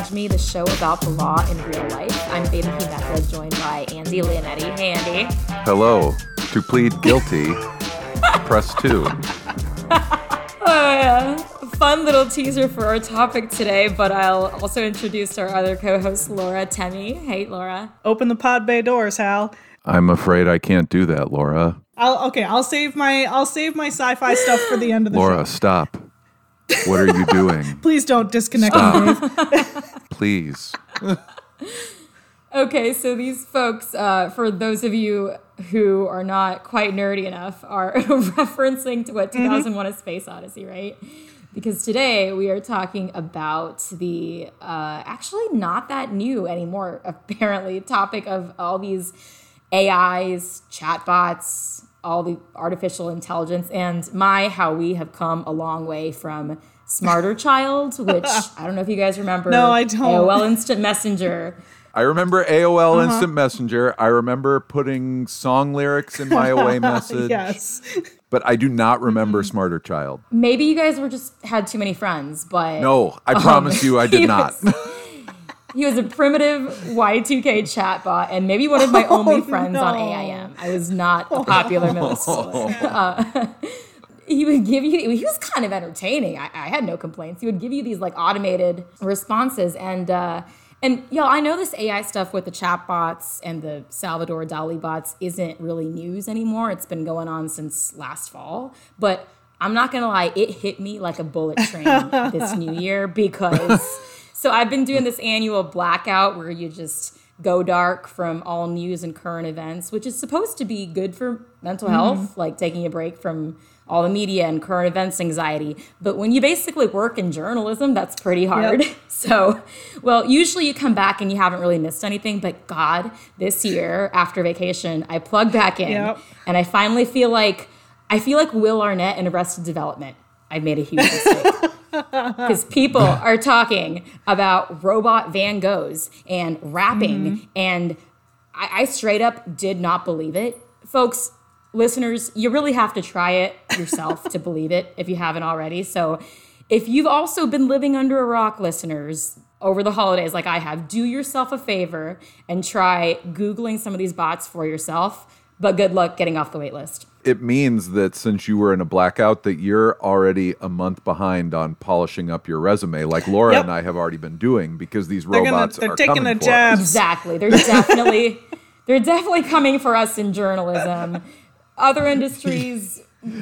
Judge Me, the show about the law in real life. I'm Baby Mecca, joined by Andy Leonetti. Hey, Andy. Hello. To plead guilty, press two. Uh, fun little teaser for our topic today, but I'll also introduce our other co-host, Laura Temme. Hey, Laura. Open the pod bay doors, Hal. I'm afraid I can't do that, Laura. I'll okay. I'll save my I'll save my sci-fi stuff for the end of the Laura, show. Laura, stop. What are you doing? Please don't disconnect me. Please. Okay, so these folks, uh, for those of you who are not quite nerdy enough, are referencing to what 2001: A Space Odyssey, right? Because today we are talking about the uh, actually not that new anymore, apparently, topic of all these AIs, chatbots, all the artificial intelligence, and my how we have come a long way from Smarter Child, which I don't know if you guys remember. No, I don't. AOL Instant Messenger. I remember AOL Uh-huh. Instant Messenger. I remember putting song lyrics in my away message. yes. But I do not remember SmarterChild. Maybe you guys were just had too many friends, but No, I promise you I did not. was- he was a primitive Y2K chatbot, and maybe one of my only friends on no. AIM. I was not a popular middle schooler. Uh, he would give you. He was kind of entertaining. I, I had no complaints. He would give you these like automated responses, and uh, and y'all, I know this AI stuff with the chatbots and the Salvador Dali bots isn't really news anymore. It's been going on since last fall, but I'm not gonna lie, it hit me like a bullet train this new year because so I've been doing this annual blackout where you just go dark from all news and current events, which is supposed to be good for mental mm-hmm. health, like taking a break from all the media and current events anxiety. But when you basically work in journalism, that's pretty hard. Yep. So, well, usually you come back and you haven't really missed anything, but God, this year after vacation, I plugged back in Yep. and I finally feel like I feel like Will Arnett in Arrested Development. I've made a huge mistake. Because people are talking about robot Van Goghs and rapping, mm-hmm. and I, I straight up did not believe it. Folks, listeners, you really have to try it yourself to believe it if you haven't already. So, if you've also been living under a rock, listeners, over the holidays like I have, do yourself a favor and try Googling some of these bots for yourself. But good luck getting off the wait list. It means that since you were in a blackout, that you're already a month behind on polishing up your resume, like Laura Yep. and I have already been doing, because these They're gonna- robots they're are taking coming a for us. Exactly. They're definitely they're definitely coming for us in journalism. Other industries,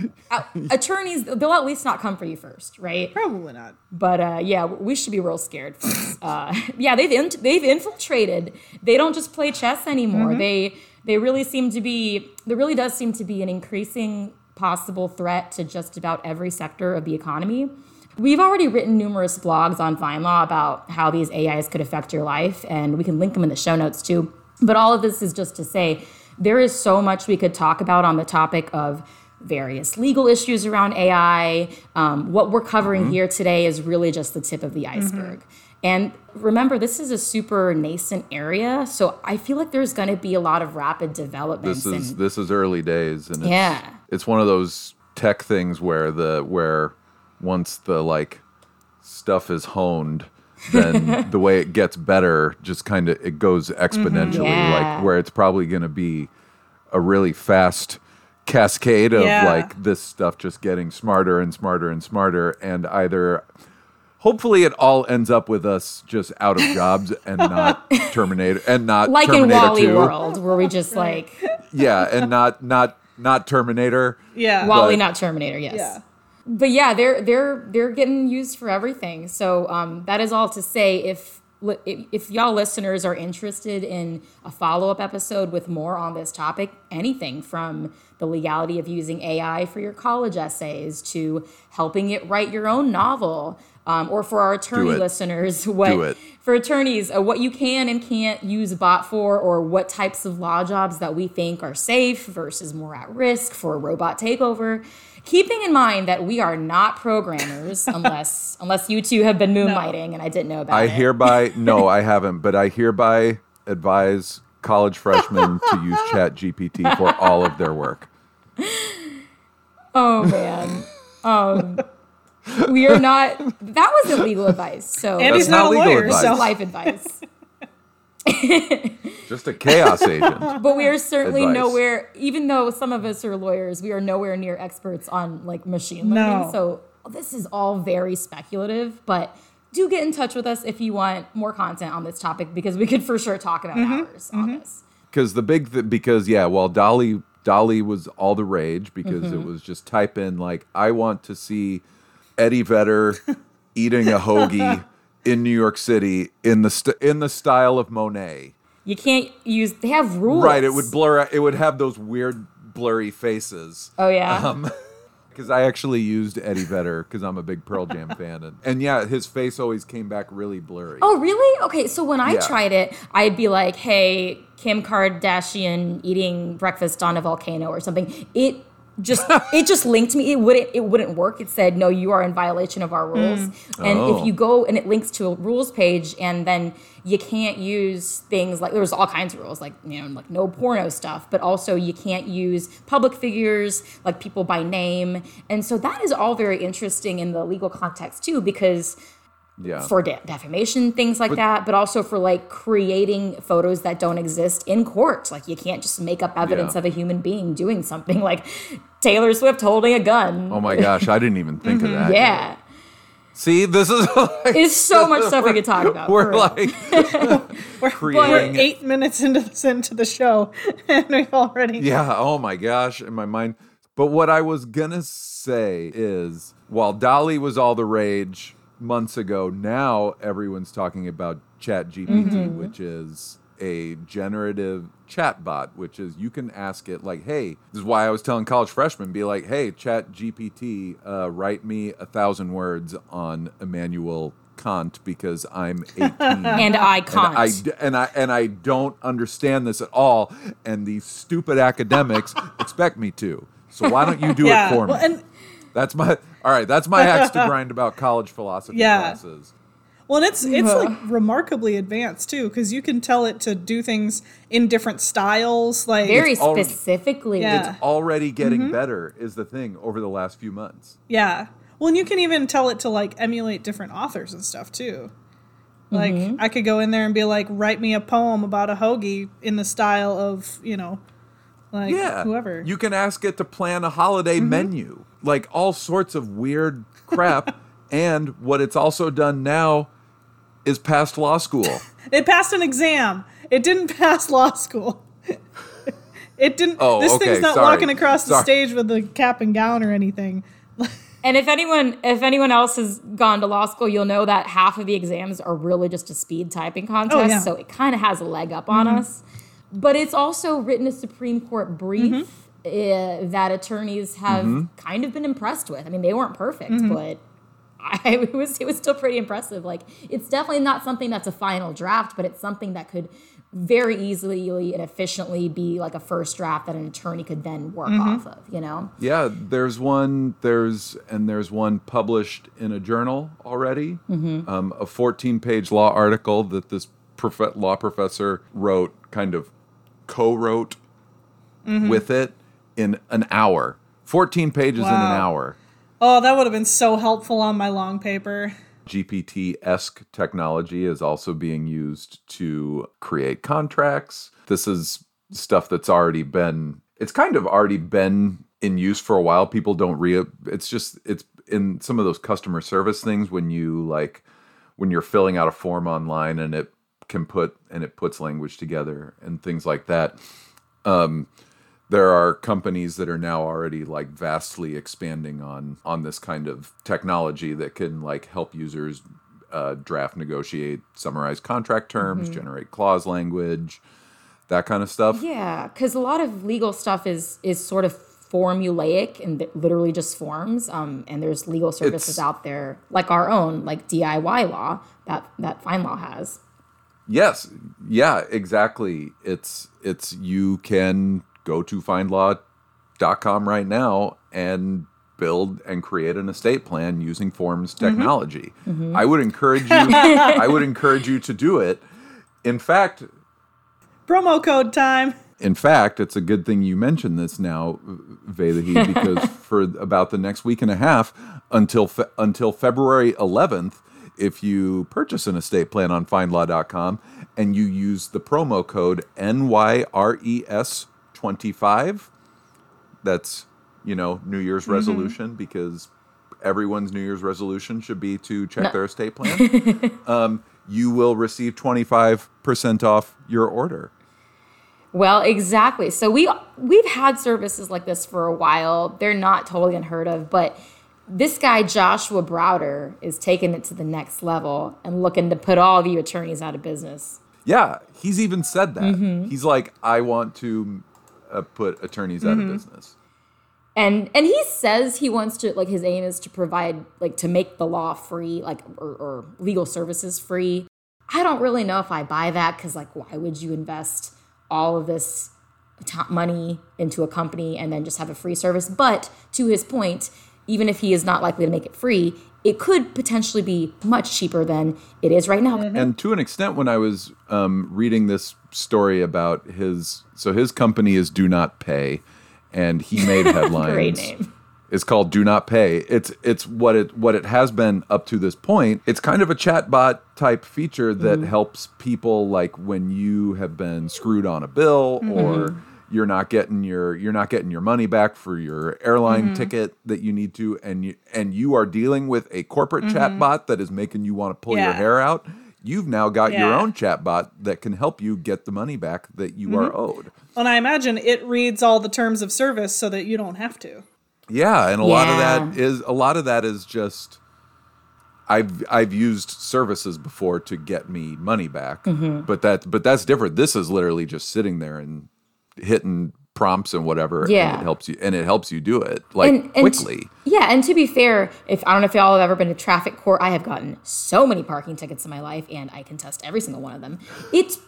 attorneys, they'll at least not come for you first, right? Probably not. But uh, yeah, we should be real scared. Folks. Uh, yeah, they've in, they've infiltrated. They don't just play chess anymore. They they really seem to be. There really does seem to be an increasing possible threat to just about every sector of the economy. We've already written numerous blogs on FindLaw about how these AIs could affect your life, and we can link them in the show notes too. But all of this is just to say there is so much we could talk about on the topic of various legal issues around AI. Um, what we're covering here today is really just the tip of the iceberg. And remember, this is a super nascent area, so I feel like there's going to be a lot of rapid development This is and- this is early days, and it's, Yeah. it's one of those tech things where the where once the like stuff is honed, then the way it gets better just kind of it goes mm-hmm. exponentially, Yeah. like where it's probably going to be a really fast cascade of Yeah. like this stuff just getting smarter and smarter and smarter, and either. Hopefully, it all ends up with us just out of jobs and not Terminator and not like in Terminator WALL-E 2. World, where we just like Yeah, and not not not Terminator. Yeah. WALL-E, But- not Terminator. Yes. yeah. but yeah, they're they're they're getting used for everything. So um, that is all to say. If, if y'all listeners are interested in a follow up episode with more on this topic, anything from the legality of using AI for your college essays to helping it write your own novel, um, or for our attorney listeners, what for attorneys, uh, what you can and can't use a bot for, or what types of law jobs that we think are safe versus more at risk for a robot takeover. Keeping in mind that we are not programmers, unless unless you two have been moonlighting and I didn't know about I it. I hereby no, I haven't, but I hereby advise college freshmen to use ChatGPT for all of their work. Oh man. Um, we are not. That wasn't legal advice. So And That's he's not not a legal lawyer, advice. so life advice. Just a chaos agent. But we are certainly Advice. nowhere. Even though some of us are lawyers, we are nowhere near experts on like machine learning. No. So this is all very speculative. But do get in touch with us if you want more content on this topic because we could for sure talk about hours on this. because the big th- because yeah while DALL-E DALL-E was all the rage because Mm-hmm. it was just type in like i want to see eddie vedder eating a hoagie in new york city in the st- in the style of monet You can't use. They have rules. right it would blur it would have those weird blurry faces Oh yeah. um because i actually used eddie vedder because i'm a big pearl jam fan and, and yeah his face always came back really blurry Oh, really? Okay, so when I Yeah. tried it, I'd be like, hey, Kim Kardashian eating breakfast on a volcano or something. It just it just linked me. It wouldn't it wouldn't work. It said, no, you are in violation of our hmm. rules. And Oh. if you go and it links to a rules page and then you can't use things like there's all kinds of rules, like you know, like no porno stuff, but also you can't use public figures, like people by name. And so that is all very interesting in the legal context too, because yeah for de- defamation, things like that, but also for like creating photos that don't exist in court. Like you can't just make up evidence Yeah. of a human being doing something like Taylor Swift holding a gun. oh my gosh i didn't even think of mm-hmm. that yeah. see this is like It's so much stuff we could talk about. we're like we're, creating we're eight minutes into this into the show, and we've already Yeah, oh my gosh, in my mind. But what I was gonna say is while DALL-E was all the rage months ago, now everyone's talking about ChatGPT, which is a generative chatbot, which is you can ask it like, hey, this is why I was telling college freshmen, be like, hey, ChatGPT, uh, write me a thousand words on Immanuel Kant because I'm 18 and I can't. and I and I and I don't understand this at all, and these stupid academics expect me to. So why don't you do Yeah, it for me? well, and- that's my all right. That's my axe to grind about college philosophy Yeah. classes. Well, and it's it's like remarkably advanced too, because you can tell it to do things in different styles. Like Very all- specifically. Yeah. Already getting Mm-hmm. better is the thing over the last few months. yeah. Well, and you can even tell it to like emulate different authors and stuff too. Like Mm-hmm. I could go in there and be like, write me a poem about a hoagie in the style of you know, like Yeah, whoever. you can ask it to plan a holiday Mm-hmm. menu, like all sorts of weird crap. and what it's also done now is passed law school. It passed an exam. It didn't pass law school. it didn't. Oh, this okay, thing's not sorry. walking across the Sorry. stage with a cap and gown or anything. And if anyone if anyone else has gone to law school, you'll know that half of the exams are really just a speed typing contest. Oh, yeah. Mm-hmm. So it kind of has a leg up on us. But it's also written a Supreme Court brief Mm-hmm. uh, that attorneys have kind of been impressed with. I mean, they weren't perfect, Mm-hmm. but I, it was it was still pretty impressive. Like it's definitely not something that's a final draft, but it's something that could very easily and efficiently be like a first draft that an attorney could then work Mm-hmm. off of. You know. Yeah, there's one. There's and there's one published in a journal already. Um, a 14-page law article that this prof- law professor wrote, kind of co-wrote with it in an hour. 14 pages in an hour. Oh, that would have been so helpful on my long paper. GPT-esque technology is also being used to create contracts. This is stuff that's already been it's kind of already been in use for a while. People don't re it's just it's in some of those customer service things when you like when you're filling out a form online and it can put and it puts language together and things like that. Um there are companies that are now already like vastly expanding on on this kind of technology that can like help users uh, draft, negotiate, summarize contract terms, generate clause language, that kind of stuff. Yeah, because a lot of legal stuff is is sort of formulaic and literally just forms. Um, and there's legal services It's- out there like our own, like DIY law that that FindLaw has. Yes, yeah, exactly. It's it's you can go to findlaw.com right now and build and create an estate plan using forms mm-hmm. technology. Mm-hmm. I would encourage you I would encourage you to do it. In fact, Promo code time. in fact, it's a good thing you mentioned this now, Vaidehi, because for about the next week and a half until fe- until February 11th, if you purchase an estate plan on findlaw.com and you use the promo code NYRES25, that's, you know, New Year's resolution because everyone's New Year's resolution should be to check No. their estate plan. um, you will receive 25% off your order. Well, exactly. So we we've had services like this for a while. They're not totally unheard of, but this guy Joshua Browder is taking it to the next level and looking to put all of you attorneys out of business. Yeah, he's even said that. Mm-hmm. He's like, I want to uh, put attorneys out Mm-hmm. of business. And and he says he wants to like his aim is to provide like to make the law free, like or, or legal services free. I don't really know if I buy that because like why would you invest all of this money into a company and then just have a free service? But to his point, even if he is not likely to make it free, it could potentially be much cheaper than it is right now. Mm-hmm. And to an extent, when I was um, reading this story about his, so his company is Do Not Pay, and he made headlines. Great name. It's called Do Not Pay. It's it's what it what it has been up to this point. It's kind of a chatbot type feature that mm-hmm. helps people like when you have been screwed on a bill or mm-hmm. You're not getting your you're not getting your money back for your airline mm-hmm. ticket that you need to and you and you are dealing with a corporate mm-hmm. chatbot that is making you want to pull your hair out. You've now got your Yeah. own chatbot that can help you get the money back that you are mm-hmm. owed. And I imagine it reads all the terms of service so that you don't have to. Yeah, and a lot of that is a lot of that is just I've I've used services before to get me money back, Mm-hmm. but that but that's different. This is literally just sitting there and hitting prompts and whatever, Yeah. and it helps you and it helps you do it like And- and t- quickly. Yeah, and to be fair, if I don't know if y'all have ever been to traffic court, I have gotten so many parking tickets in my life, and I can test every single one of them. It's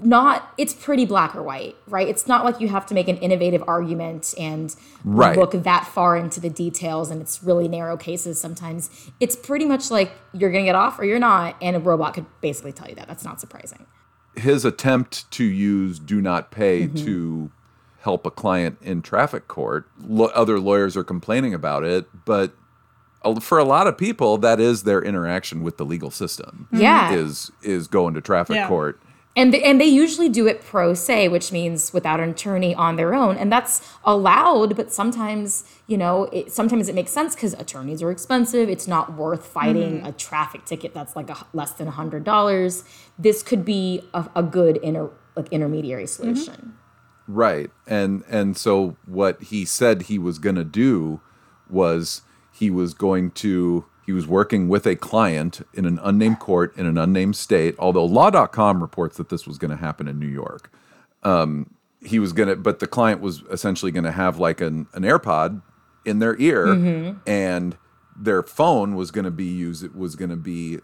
not, it's pretty black or white, right? It's not like you have to make an innovative argument and Right. look that far into the details, and it's really narrow cases sometimes. It's pretty much like you're gonna get off or you're not, and a robot could basically tell you that. That's not surprising. His attempt to use do not pay Mm-hmm. to help a client in traffic court, lo- other lawyers are complaining about it, but for a lot of people, that is their interaction with the legal system. Yeah. is is going to traffic Yeah. court. And they, and they usually do it pro se, which means without an attorney on their own, and that's allowed. But sometimes, you know, it, sometimes it makes sense because attorneys are expensive. It's not worth fighting mm-hmm. a traffic ticket that's like a, less than a hundred dollars. This could be a, a good inter, like intermediary mm-hmm. solution. Right. And and so what he said he was going to do was he was going to he was working with a client in an unnamed court in an unnamed state, although law.com reports that this was going to happen in New York. Um, he was going to but the client was essentially going to have like an an AirPod in their ear and their phone was going to be used it was going to be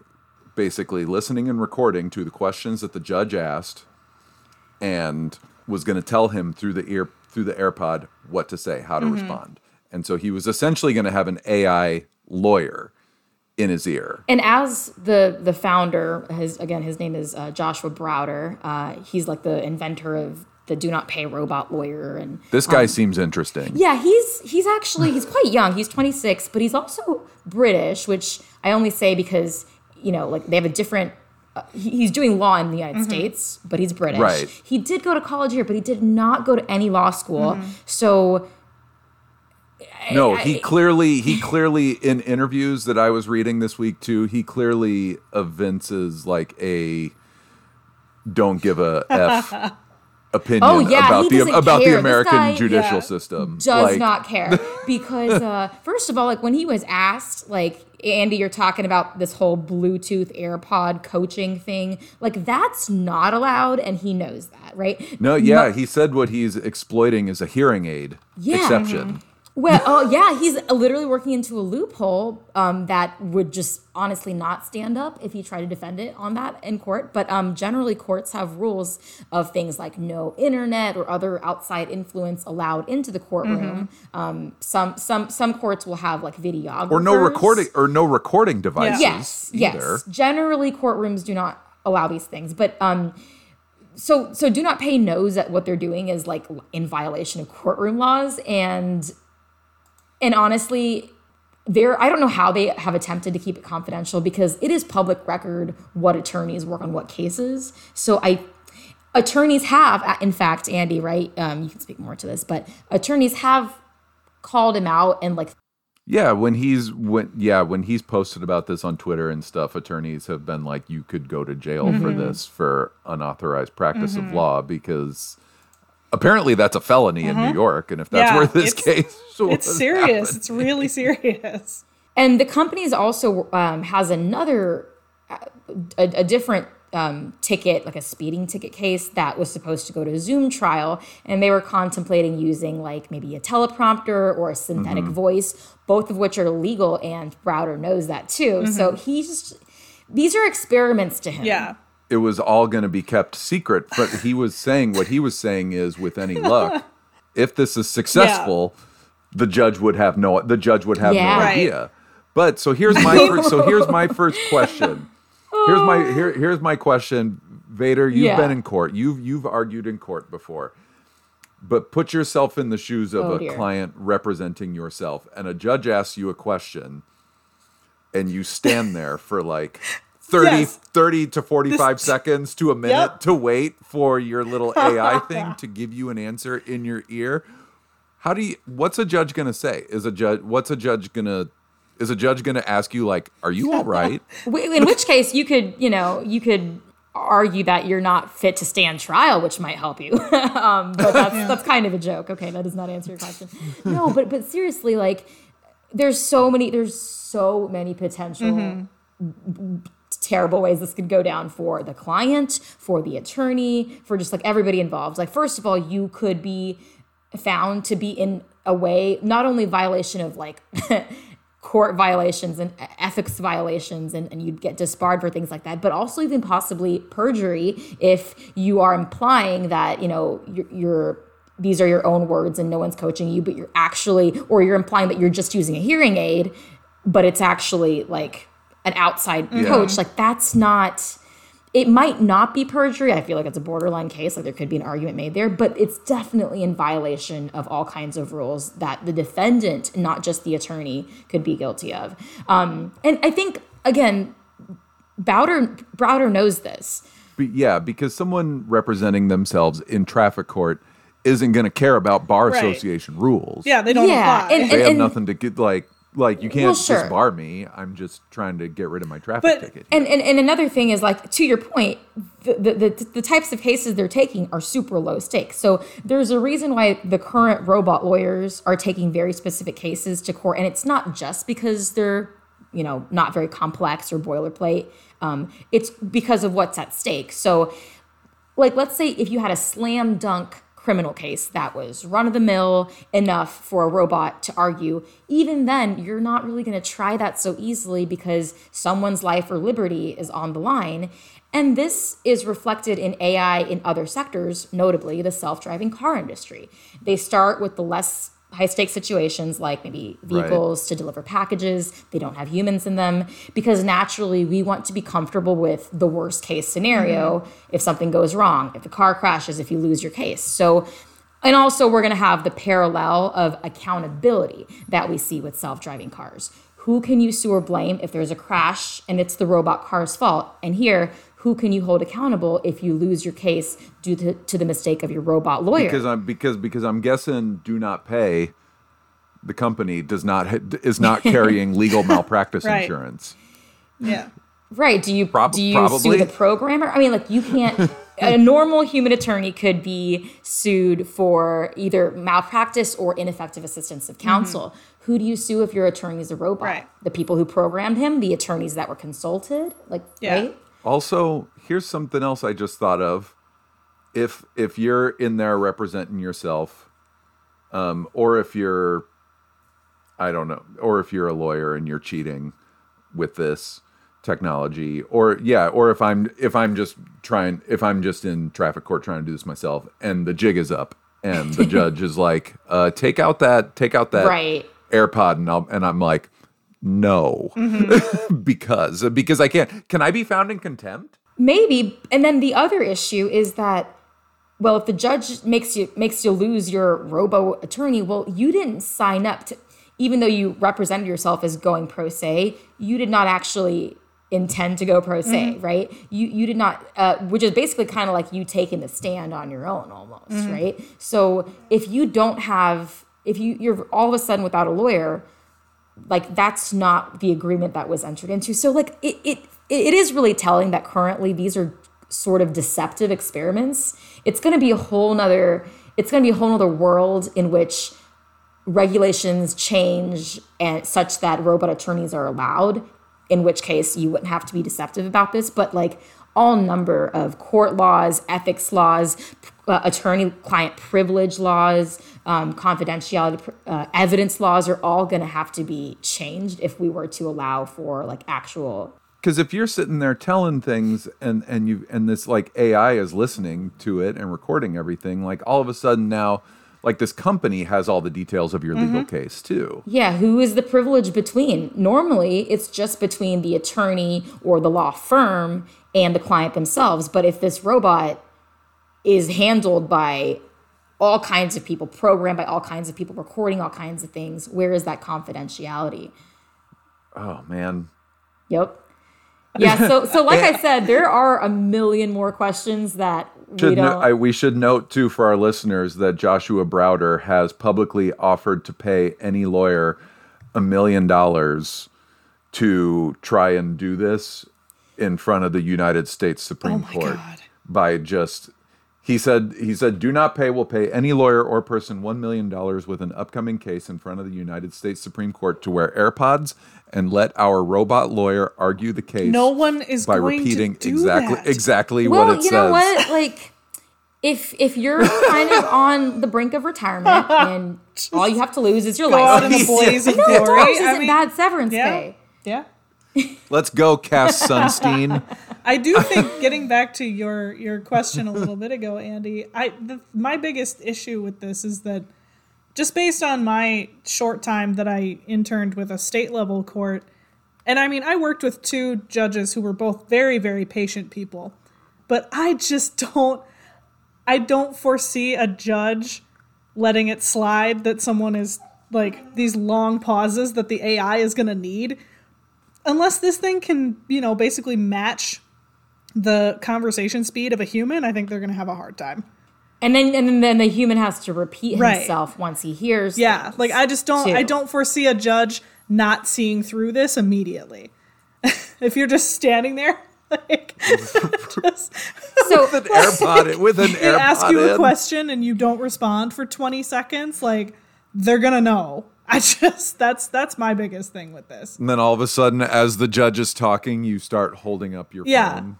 basically listening and recording to the questions that the judge asked and was going to tell him through the ear through the AirPod what to say, how to respond. And so he was essentially going to have an AI lawyer in his ear. And as the the founder, his again, his name is uh, Joshua Browder. Uh, he's like the inventor of the do not pay robot lawyer and This guy seems interesting. Yeah, he's he's actually he's quite young. He's 26, but he's also British, which I only say because you know, like they have a different. Uh, he- he's doing law in the United States, but he's British. Right. He did go to college here, but he did not go to any law school. So No, he clearly he clearly in interviews that I was reading this week too, he clearly evinces like a don't give a f opinion Oh, yeah, about the about care. the American guy- judicial yeah. system. does Like, not care because uh, first of all, like when he was asked, like Andy, you're talking about this whole Bluetooth AirPod coaching thing, like that's not allowed, and he knows that, right? No, yeah, he said what he's exploiting is a hearing aid Yeah. exception. Well, oh yeah, he's literally working into a loophole um, that would just honestly not stand up if he tried to defend it on that in court. But um, generally, courts have rules of things like no internet or other outside influence allowed into the courtroom. Um, some some some courts will have like videographers Or no recording or no recording devices Yes, either. yes. Generally, courtrooms do not allow these things, but um, so so do not pay knows that what they're doing is like in violation of courtroom laws and and honestly there i don't know how they have attempted to keep it confidential because it is public record what attorneys work on what cases so i attorneys have in fact andy right um, you can speak more to this but attorneys have called him out and like yeah, when he's when yeah, when he's posted about this on Twitter and stuff, attorneys have been like you could go to jail mm-hmm. for this for unauthorized practice mm-hmm. of law because apparently that's a felony mm-hmm. in New mm-hmm. York and if that's yeah, where this case It's serious. Happened. It's really serious. And the company's also um, has another uh, a, a different um, ticket, like a speeding ticket case that was supposed to go to Zoom trial, and they were contemplating using like maybe a teleprompter or a synthetic mm-hmm. voice, both of which are legal, and Browder knows that too. Mm-hmm. So he's just these are experiments to him. Yeah. It was all going to be kept secret, but he was saying what he was saying is, with any luck, if this is successful, yeah. the judge would have no the judge would have yeah. no right. idea. But so here's my first, so here's my first question here's my here, here's my question, Vaidehi. You've yeah. been in court. You've you've argued in court before. But put yourself in the shoes of oh, a dear. client representing yourself, and a judge asks you a question, and you stand there for like 30, yes. 30 to 45 this, seconds to a minute yep. to wait for your little AI thing to give you an answer in your ear. How do you what's a judge going to say? Is a judge what's a judge going to is a judge going to ask you like, "Are you all right?" In which case, you could, you know, you could argue that you're not fit to stand trial, which might help you. um, but that's that's kind of a joke. Okay, that does not answer your question. No, but but seriously, like, there's so many, there's so many potential. Mm-hmm. Terrible ways this could go down for the client, for the attorney, for just like everybody involved. Like, first of all, you could be found to be in a way not only violation of like court violations and ethics violations and, and you'd get disbarred for things like that but also even possibly perjury if you are implying that you know you're, you're these are your own words and no one's coaching you but you're actually or you're implying that you're just using a hearing aid but it's actually like an outside yeah. coach like that's not it might not be perjury. I feel like it's a borderline case. Like there could be an argument made there, but it's definitely in violation of all kinds of rules that the defendant, not just the attorney, could be guilty of. Um, and I think again, Browder Browder knows this. Yeah, because someone representing themselves in traffic court isn't going to care about bar right. association rules. Yeah, they don't yeah, apply. And, and, they have and, nothing to get like like you can't well, sure. just bar me. I'm just trying to get rid of my traffic but, ticket. And, and and another thing is like to your point, the, the, the the types of cases they're taking are super low stakes. So there's a reason why the current robot lawyers are taking very specific cases to court, and it's not just because they're you know not very complex or boilerplate. Um, it's because of what's at stake. So, like let's say if you had a slam dunk criminal case that was run of the mill enough for a robot to argue, even then, you're not really going to try that so easily because someone's life or liberty is on the line. And this is reflected in AI in other sectors, notably the self driving car industry. They start with the less high stakes situations like maybe vehicles right. to deliver packages they don't have humans in them because naturally we want to be comfortable with the worst case scenario mm-hmm. if something goes wrong if the car crashes if you lose your case so and also we're going to have the parallel of accountability that we see with self-driving cars who can you sue or blame if there's a crash and it's the robot car's fault and here who can you hold accountable if you lose your case due to, to the mistake of your robot lawyer? Because I'm because because I'm guessing do not pay. The company does not is not carrying legal malpractice right. insurance. Yeah. Right. Do you Prob- do you probably. sue the programmer? I mean, like you can't. a normal human attorney could be sued for either malpractice or ineffective assistance of counsel. Mm-hmm. Who do you sue if your attorney is a robot? Right. The people who programmed him, the attorneys that were consulted, like yeah. right? Also, here's something else I just thought of. If if you're in there representing yourself, um, or if you're, I don't know, or if you're a lawyer and you're cheating with this technology, or yeah, or if I'm if I'm just trying if I'm just in traffic court trying to do this myself, and the jig is up, and the judge is like, uh, take out that take out that right. AirPod, and I'll, and I'm like, no, mm-hmm. because because I can't. Can I be found in contempt? maybe. And then the other issue is that well, if the judge makes you makes you lose your robo attorney, well, you didn't sign up to even though you represented yourself as going pro se, you did not actually intend to go pro se, mm-hmm. right? You you did not, uh, which is basically kind of like you taking the stand on your own, almost, mm-hmm. right? So if you don't have, if you you're all of a sudden without a lawyer, like that's not the agreement that was entered into. So like it it it is really telling that currently these are sort of deceptive experiments. It's going to be a whole nother. It's going to be a whole nother world in which regulations change and such that robot attorneys are allowed in which case you wouldn't have to be deceptive about this but like all number of court laws ethics laws uh, attorney client privilege laws um, confidentiality uh, evidence laws are all going to have to be changed if we were to allow for like actual because if you're sitting there telling things and and you and this like ai is listening to it and recording everything like all of a sudden now like this company has all the details of your mm-hmm. legal case too. Yeah, who is the privilege between? Normally, it's just between the attorney or the law firm and the client themselves, but if this robot is handled by all kinds of people, programmed by all kinds of people, recording all kinds of things, where is that confidentiality? Oh man. Yep. Yeah, so so like I said, there are a million more questions that we, no, I, we should note too for our listeners that Joshua Browder has publicly offered to pay any lawyer a million dollars to try and do this in front of the United States Supreme oh Court God. by just he said he said do not pay will pay any lawyer or person 1 million dollars with an upcoming case in front of the United States Supreme Court to wear AirPods and let our robot lawyer argue the case. No one is by repeating exactly that. exactly well, what it says. you know what? Like if if you're kind of on the brink of retirement and all you have to lose is your Go license, out in a blaze of glory. isn't I mean, bad severance yeah, pay. Yeah. Let's go, Cass Sunstein. I do think getting back to your your question a little bit ago, Andy. I the, my biggest issue with this is that just based on my short time that I interned with a state level court, and I mean, I worked with two judges who were both very, very patient people, but I just don't, I don't foresee a judge letting it slide that someone is like these long pauses that the AI is going to need. Unless this thing can, you know, basically match the conversation speed of a human, I think they're going to have a hard time. And then and then the human has to repeat himself right. once he hears. Yeah, like I just don't too. I don't foresee a judge not seeing through this immediately. if you're just standing there like, just, so with an AirPod with an AirPod, they ask you in. a question and you don't respond for 20 seconds, like they're gonna know. I just that's that's my biggest thing with this. And then all of a sudden, as the judge is talking, you start holding up your yeah, phone.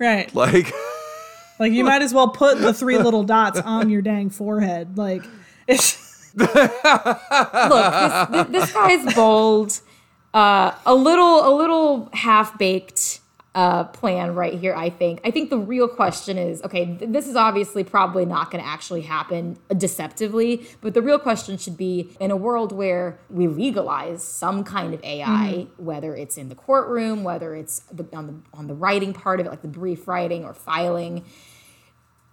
Right. Like like you might as well put the three little dots on your dang forehead. Like it's look, this, this guy's bold, uh, a little a little half baked uh, plan right here. I think. I think the real question is okay. Th- this is obviously probably not going to actually happen deceptively, but the real question should be in a world where we legalize some kind of AI, mm-hmm. whether it's in the courtroom, whether it's the, on the on the writing part of it, like the brief writing or filing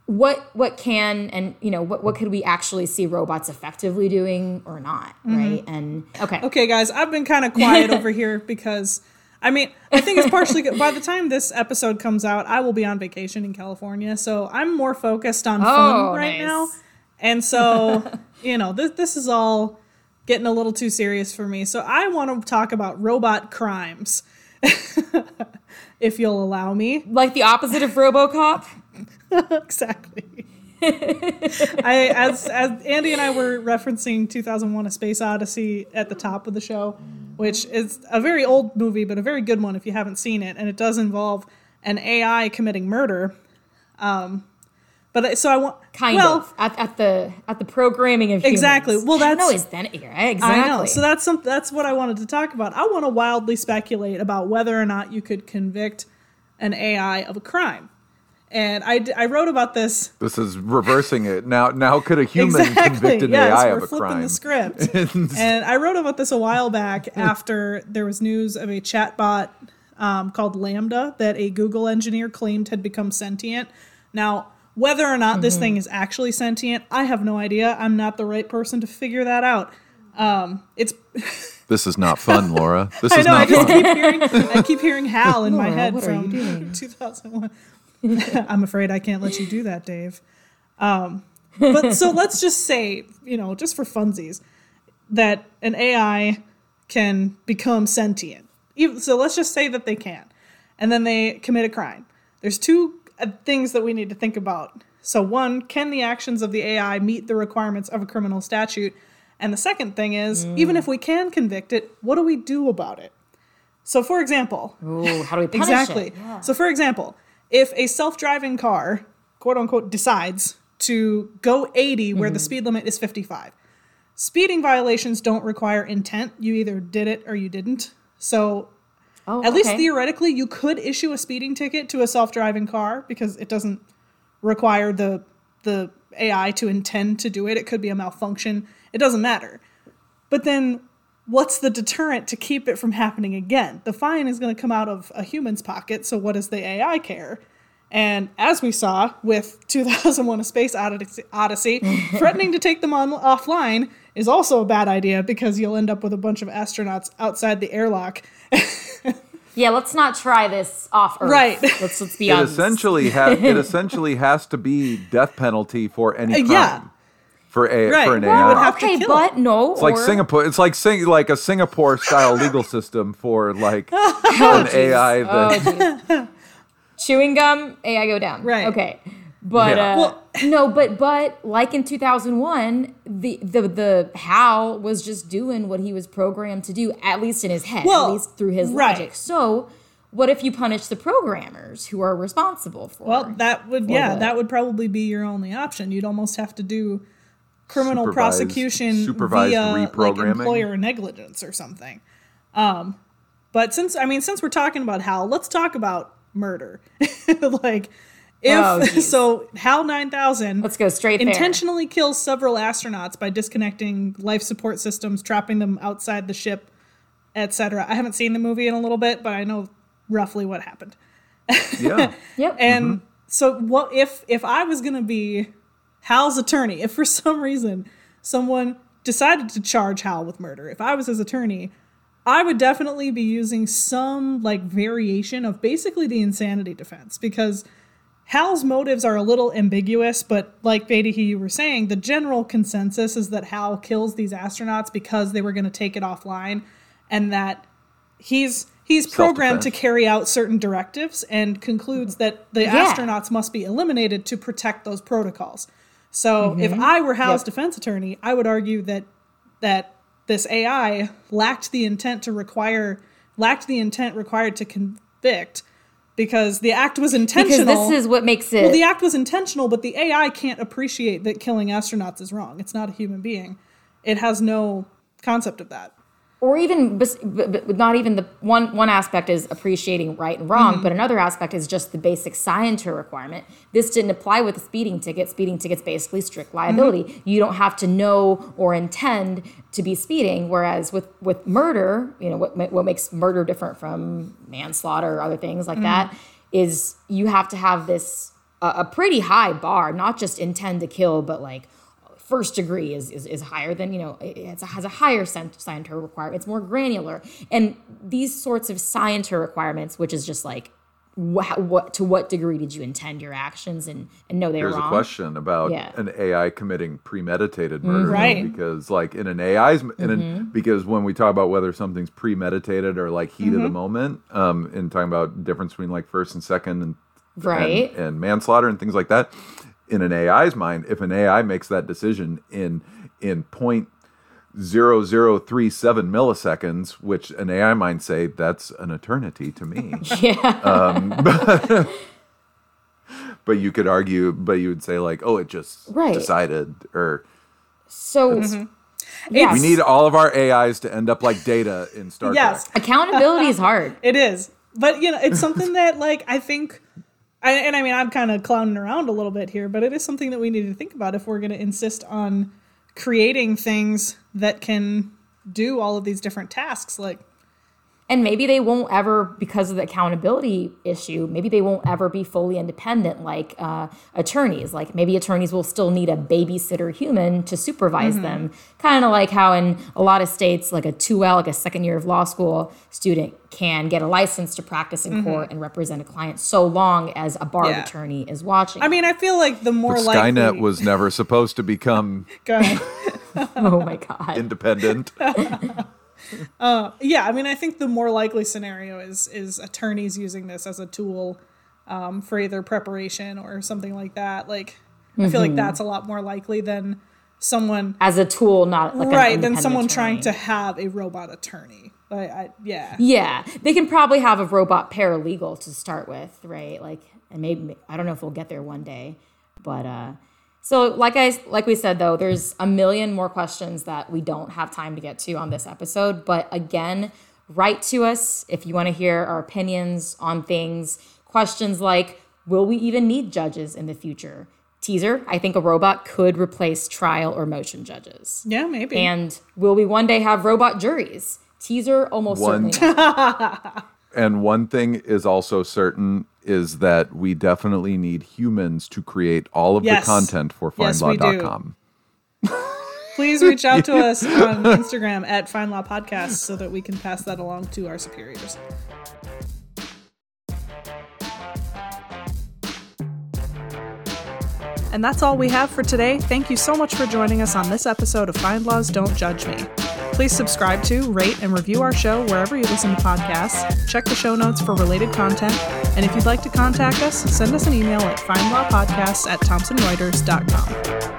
what what can and you know what what could we actually see robots effectively doing or not mm-hmm. right and okay okay guys i've been kind of quiet over here because i mean i think it's partially good. by the time this episode comes out i will be on vacation in california so i'm more focused on oh, fun right nice. now and so you know this this is all getting a little too serious for me so i want to talk about robot crimes if you'll allow me like the opposite of robocop exactly. I as as Andy and I were referencing 2001: A Space Odyssey at the top of the show, which is a very old movie but a very good one if you haven't seen it, and it does involve an AI committing murder. Um, but so I want kind well, of at, at the at the programming of humans. exactly. Well, that's no, is then exactly. I know. So that's some that's what I wanted to talk about. I want to wildly speculate about whether or not you could convict an AI of a crime. And I, I wrote about this. This is reversing it. Now now could a human exactly, convict an yes, AI of a crime? the script. and I wrote about this a while back after there was news of a chatbot um, called LaMDA that a Google engineer claimed had become sentient. Now, whether or not this thing is actually sentient, I have no idea. I'm not the right person to figure that out. Um, it's This is not fun, Laura. This I is know I not just fun. keep hearing I keep hearing Hal in my head what are you from doing? 2001. I'm afraid I can't let you do that, Dave. Um, but so let's just say, you know, just for funsies, that an AI can become sentient. Even, so let's just say that they can, and then they commit a crime. There's two uh, things that we need to think about. So one, can the actions of the AI meet the requirements of a criminal statute? And the second thing is, even if we can convict it, what do we do about it? So, for example, Ooh, how do we punish exactly. it? Yeah. So, for example, if a self-driving car, quote unquote, decides to go 80 where Mm-hmm. the speed limit is 55, speeding violations don't require intent. You either did it or you didn't. So, Oh, at least theoretically, you could issue a speeding ticket to a self-driving car because it doesn't require the the AI to intend to do it. It could be a malfunction. It doesn't matter. But then what's the deterrent to keep it from happening again? The fine is going to come out of a human's pocket, so what does the AI care? And as we saw with 2001 A Space Odyssey, Odyssey threatening to take them on offline is also a bad idea because you'll end up with a bunch of astronauts outside the airlock. Yeah, let's not try this off Earth. Right. Let's let's be It honest. essentially has it essentially has to be death penalty for any Uh, crime. yeah. For a Right. for an Well, AI. would have to okay, kill but it. no. It's like Singapore. It's like sing, like a Singapore style legal system for like Oh, an AI jeez. Oh, that. Chewing gum, AI go down. Right. Okay. But Yeah. uh, Well- no, but but like in 2001, the the the Hal was just doing what he was programmed to do, at least in his head, Well, at least through his right. logic. So, what if you punish the programmers who are responsible for? Well, that would yeah, the- that would probably be your only option. You'd almost have to do criminal Supervised- prosecution supervised via like reprogramming? employer negligence or something. Um, but since I mean, since we're talking about Hal, let's talk about murder. like, if Oh, so, Hal nine thousand let's go straight there. intentionally kills several astronauts by disconnecting life support systems, trapping them outside the ship, etc. I haven't seen the movie in a little bit, but I know roughly what happened. yeah. Yep. And so what if if I was going to be Hal's attorney, if for some reason someone decided to charge Hal with murder, if I was his attorney, I would definitely be using some like variation of basically the insanity defense because Hal's motives are a little ambiguous, but like Beatty, you were saying, the general consensus is that Hal kills these astronauts because they were going to take it offline, and that he's he's programmed to carry out certain directives and concludes mm-hmm. that the Yeah. astronauts must be eliminated to protect those protocols. So if mm-hmm. I were Hal's Yep. defense attorney, I would argue that that this AI lacked the intent to require lacked the intent required to convict because the act was intentional. because this is what makes it. well, the act was intentional, but the AI can't appreciate that killing astronauts is wrong. It's not a human being. It has no concept of that. Or even bes- b- b- not even the one one aspect is appreciating right and wrong Mm-hmm. but another aspect is just the basic scienter requirement this didn't apply with the speeding ticket speeding tickets basically strict liability Mm-hmm. you don't have to know or intend to be speeding whereas with with murder you know what what makes murder different from manslaughter or other things like that is you have to have this a a pretty high bar not just intend to kill but like first degree is, is, is higher than you know it has a higher scient- scienter requirement it's more granular and these sorts of scienter requirements which is just like what, what to what degree did you intend your actions and and know they Here's were wrong a question about Yeah. an AI committing premeditated murder, Right. Because, like in an AI's, in Mm-hmm. an, because when we talk about whether something's premeditated or like heat of Mm-hmm. the moment, um, in talking about difference between like first and second and right and, and manslaughter and things like that. In an AI's mind, if an AI makes that decision in in point zero zero three seven milliseconds, which an AI might say that's an eternity to me. yeah um, but you could argue, but you would say like, oh, it just Right. decided, or so yeah mm-hmm. we need all of our AIs to end up like Data in Star Yes. Trek. accountability is hard It is. But you know, it's something that like I think And I mean I'm kind of clowning around a little bit here, but it is something that we need to think about if we're going to insist on creating things that can do all of these different tasks like and maybe they won't ever because of the accountability issue maybe they won't ever be fully independent like uh, attorneys like maybe attorneys will still need a babysitter human to supervise mm-hmm. them kind of like how in a lot of states like a 2l like a second year of law school student can get a license to practice in mm-hmm. court and represent a client so long as a bar yeah. attorney is watching i mean i feel like the more but likely... skynet was never supposed to become oh my god independent uh, yeah, I mean, I think the more likely scenario is is attorneys using this as a tool um, for either preparation or something like that. Like, mm-hmm. I feel like mm-hmm. that's a lot more likely than someone as a tool, not like right than someone attorney. trying to have a robot attorney. I, I, yeah, yeah, they can probably have a robot paralegal to start with, right? Like, and maybe I don't know if we'll get there one day, but uh, so like I like we said though, there's a million more questions that we don't have time to get to on this episode, but again, write to us if you want to hear our opinions on things. Questions like will we even need judges in the future? Teaser, I think a robot could replace trial or motion judges. Yeah, maybe. And will we one day have robot juries? Teaser, almost one. certainly. and one thing is also certain is that we definitely need humans to create all of yes. the content for findlaw.com. Yes, Please reach out to us on Instagram at FindLaw Podcast so that we can pass that along to our superiors. And that's all we have for today. Thank you so much for joining us on this episode of FindLaw's Don't Judge Me. Please subscribe to, rate, and review our show wherever you listen to podcasts. Check the show notes for related content. And if you'd like to contact us, send us an email at findlawpodcasts at thomsonreuters.com.